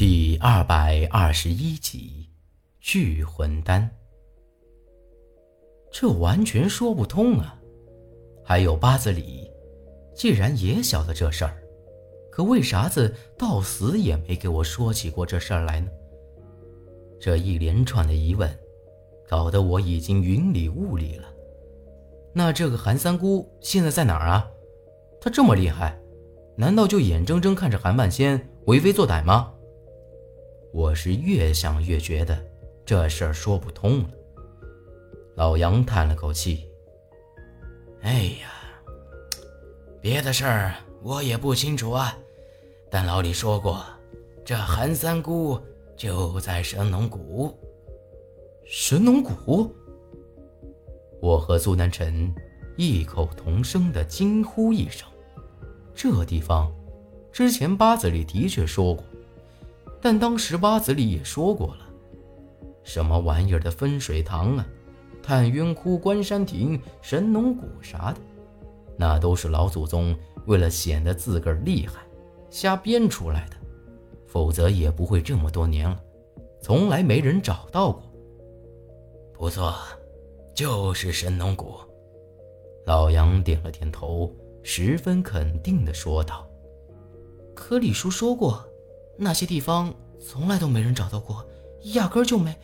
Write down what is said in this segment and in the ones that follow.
第二百二十一集，聚魂丹。这完全说不通啊！还有八子里，既然也晓得这事儿，可为啥子到死也没给我说起过这事儿来呢？这一连串的疑问，搞得我已经云里雾里了。那这个韩三姑现在在哪儿啊？她这么厉害，难道就眼睁睁看着韩半仙为非作歹吗？我是越想越觉得这事儿说不通了。老杨叹了口气：“哎呀，别的事儿我也不清楚啊，但老李说过，这韩三姑就在神农谷。神农谷？”我和苏南辰异口同声的惊呼一声：“这地方，之前八字里的确说过。”但当时八子里也说过了，什么玩意儿的分水塘啊、探冤窟、关山亭、神农谷啥的，那都是老祖宗为了显得自个儿厉害，瞎编出来的，否则也不会这么多年了，从来没人找到过。不错，就是神农谷。老杨点了点头，十分肯定地说道：“可李叔说过。”那些地方从来都没人找到过，压根就没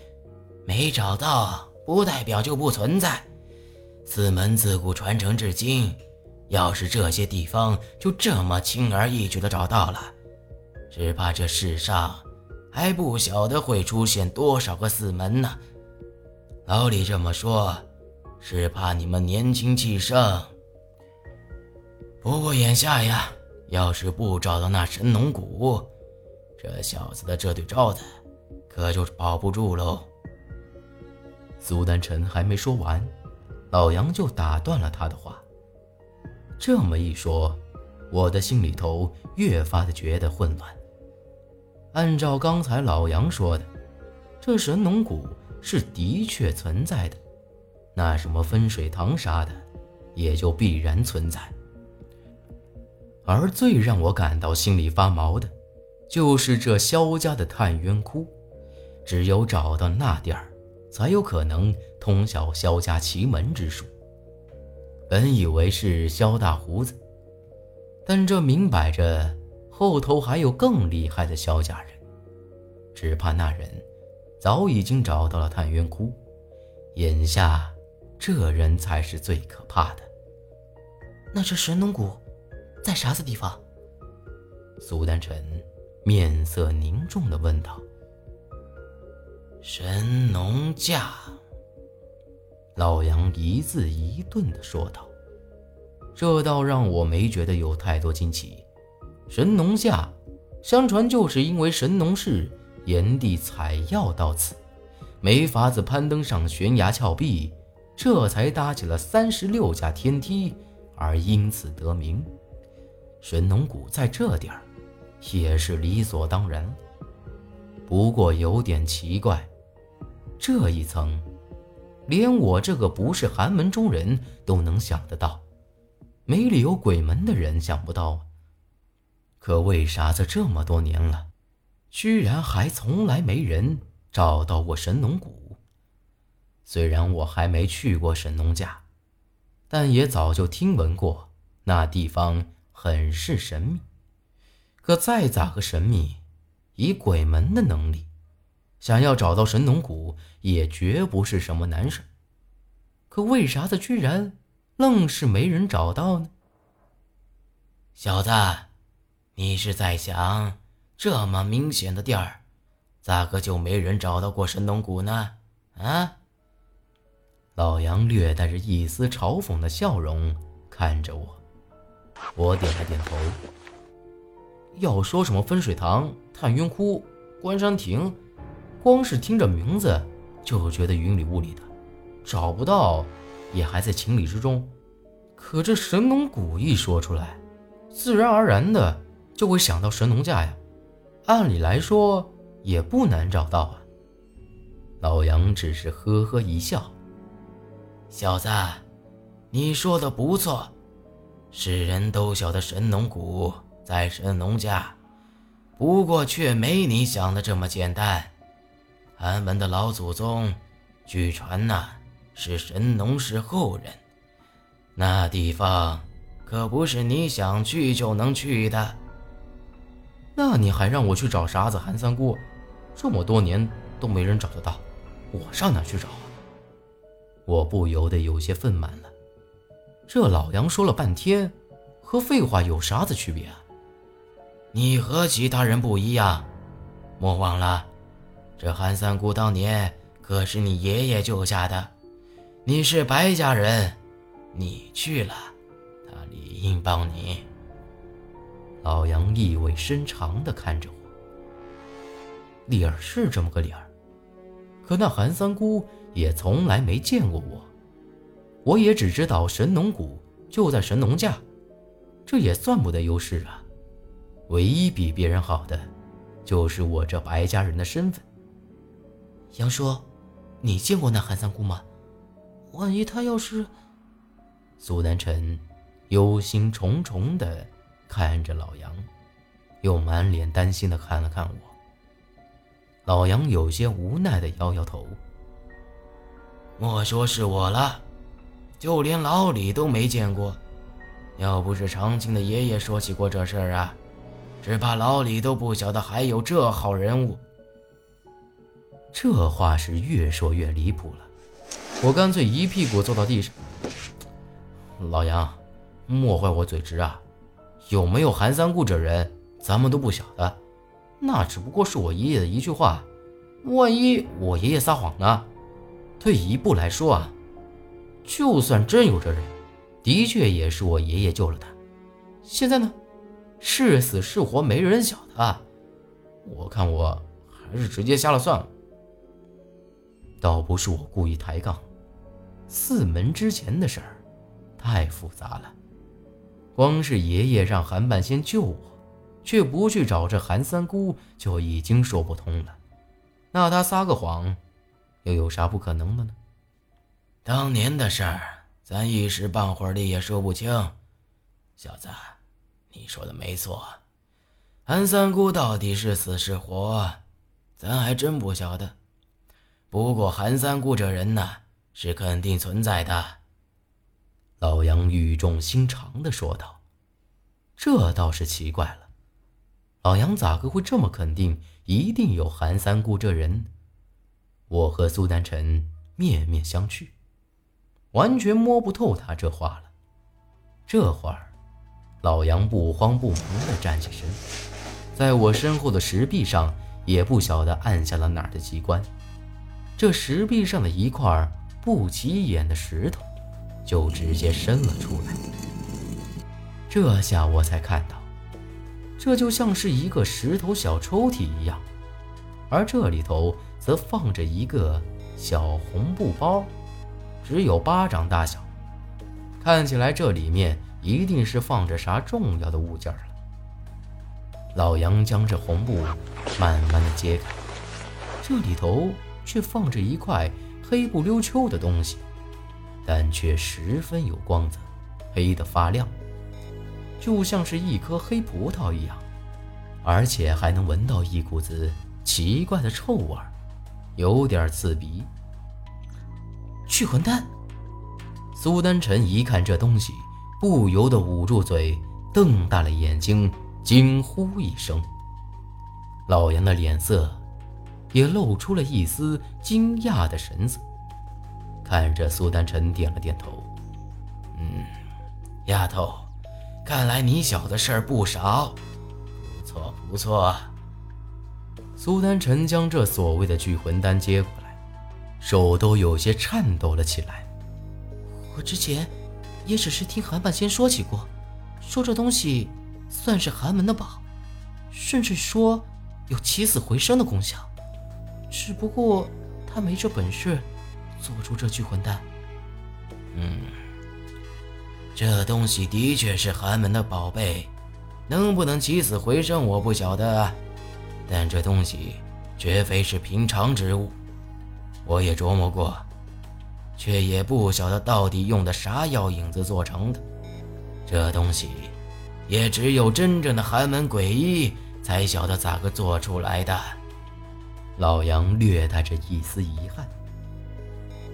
没找到，不代表就不存在。四门自古传承至今，要是这些地方就这么轻而易举的找到了，只怕这世上还不晓得会出现多少个四门呢。老李这么说，是怕你们年轻气盛。不过眼下呀，要是不找到那神农谷，这小子的这对罩子，可就保不住喽。苏丹臣还没说完，老杨就打断了他的话。这么一说，我的心里头越发的觉得混乱。按照刚才老杨说的，这神农谷是的确存在的，那什么分水塘啥的，也就必然存在。而最让我感到心里发毛的，就是这萧家的探冤窟，只有找到那地儿，才有可能通晓萧家奇门之术。本以为是萧大胡子，但这明摆着后头还有更厉害的萧家人，只怕那人早已经找到了探冤窟，眼下这人才是最可怕的。那这神农谷在啥子地方？苏丹臣。面色凝重地问道：“神农架。”老杨一字一顿地说道：“这倒让我没觉得有太多惊奇。神农架，相传就是因为神农氏炎帝采药到此，没法子攀登上悬崖峭壁，这才搭起了三十六架天梯，而因此得名。神农谷在这点儿。”也是理所当然，不过有点奇怪，这一层，连我这个不是寒门中人都能想得到，没理由鬼门的人想不到。可为啥子这么多年了，居然还从来没人找到过神农谷？虽然我还没去过神农架，但也早就听闻过那地方很是神秘。可再咋个神秘，以鬼门的能力，想要找到神农谷也绝不是什么难事。可为啥子居然愣是没人找到呢？小子，你是在想，这么明显的地儿，咋个就没人找到过神农谷呢？啊？老杨略带着一丝嘲讽的笑容看着我，我点了点头。要说什么分水塘、探云窟、关山亭，光是听着名字就觉得云里雾里的，找不到也还在情理之中。可这神农谷一说出来，自然而然的就会想到神农架呀。按理来说也不难找到啊。老杨只是呵呵一笑：“小子，你说的不错，世人都晓得神农谷。”在神农家，不过却没你想的这么简单。韩文的老祖宗，据传呐是神农氏后人，那地方可不是你想去就能去的。那你还让我去找傻子韩三姑，这么多年都没人找得到，我上哪去找啊？我不由得有些愤懑了。这老杨说了半天，和废话有啥子区别啊？你和其他人不一样，莫忘了，这韩三姑当年可是你爷爷救下的。你是白家人，你去了，他理应帮你。老杨意味深长地看着我，理儿是这么个理儿，可那韩三姑也从来没见过我，我也只知道神农谷就在神农架，这也算不得优势啊。唯一比别人好的，就是我这白家人的身份。杨叔，你见过那韩三姑吗？万一她要是……苏南辰忧心忡忡地看着老杨，又满脸担心地看了看我。老杨有些无奈地摇摇头：“莫说是我了，就连老李都没见过。要不是长青的爷爷说起过这事儿啊。”只怕老李都不晓得还有这号人物。这话是越说越离谱了，我干脆一屁股坐到地上。老杨，莫怪我嘴直啊，有没有韩三姑这人，咱们都不晓得。那只不过是我爷爷的一句话，万一我爷爷撒谎呢？退一步来说啊，就算真有这人，的确也是我爷爷救了他。现在呢？是死是活没人晓得，我看我还是直接瞎了算了。倒不是我故意抬杠，四门之前的事儿太复杂了，光是爷爷让韩半仙救我，却不去找这韩三姑，就已经说不通了。那他撒个谎，又有啥不可能的呢？当年的事儿，咱一时半会儿的也说不清，小子。你说的没错，韩三姑到底是死是活，咱还真不晓得。不过韩三姑这人呢，是肯定存在的。老杨语重心长地说道：“这倒是奇怪了，老杨咋个会这么肯定一定有韩三姑这人？”我和苏丹晨面面相觑，完全摸不透他这话了。这会儿。老杨不慌不忙地站起身，在我身后的石壁上也不晓得按下了哪儿的机关，这石壁上的一块不起眼的石头就直接伸了出来。这下我才看到，这就像是一个石头小抽屉一样，而这里头则放着一个小红布包，只有巴掌大小，看起来这里面。一定是放着啥重要的物件了。老杨将这红布慢慢的揭开，这里头却放着一块黑不溜秋的东西，但却十分有光泽，黑得发亮，就像是一颗黑葡萄一样，而且还能闻到一股子奇怪的臭味，有点刺鼻。聚魂丹。苏丹臣一看这东西。不由得捂住嘴，瞪大了眼睛，惊呼一声。老杨的脸色也露出了一丝惊讶的神色，看着苏丹晨点了点头：“嗯，丫头，看来你晓得事儿不少，不错不错。”苏丹晨将这所谓的聚魂丹接过来，手都有些颤抖了起来。我之前。也只是听韩半仙说起过，说这东西算是寒门的宝，甚至说有起死回生的功效。只不过他没这本事做出这聚魂丹。嗯，这东西的确是寒门的宝贝，能不能起死回生我不晓得，但这东西绝非是平常之物。我也琢磨过。却也不晓得到底用的啥药引子做成的，这东西也只有真正的寒门鬼医才晓得咋个做出来的。老杨略带着一丝遗憾：“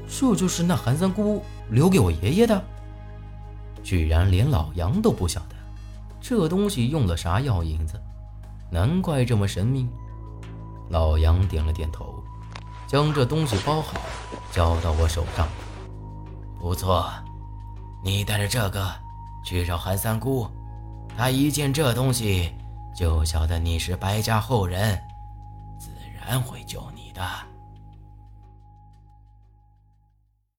这就是那韩三姑留给我爷爷的。”居然连老杨都不晓得，这东西用了啥药引子，难怪这么神秘。老杨点了点头，将这东西包好，交到我手上。不错，你带着这个去找韩三姑，她一见这东西，就晓得你是白家后人，自然会救你的。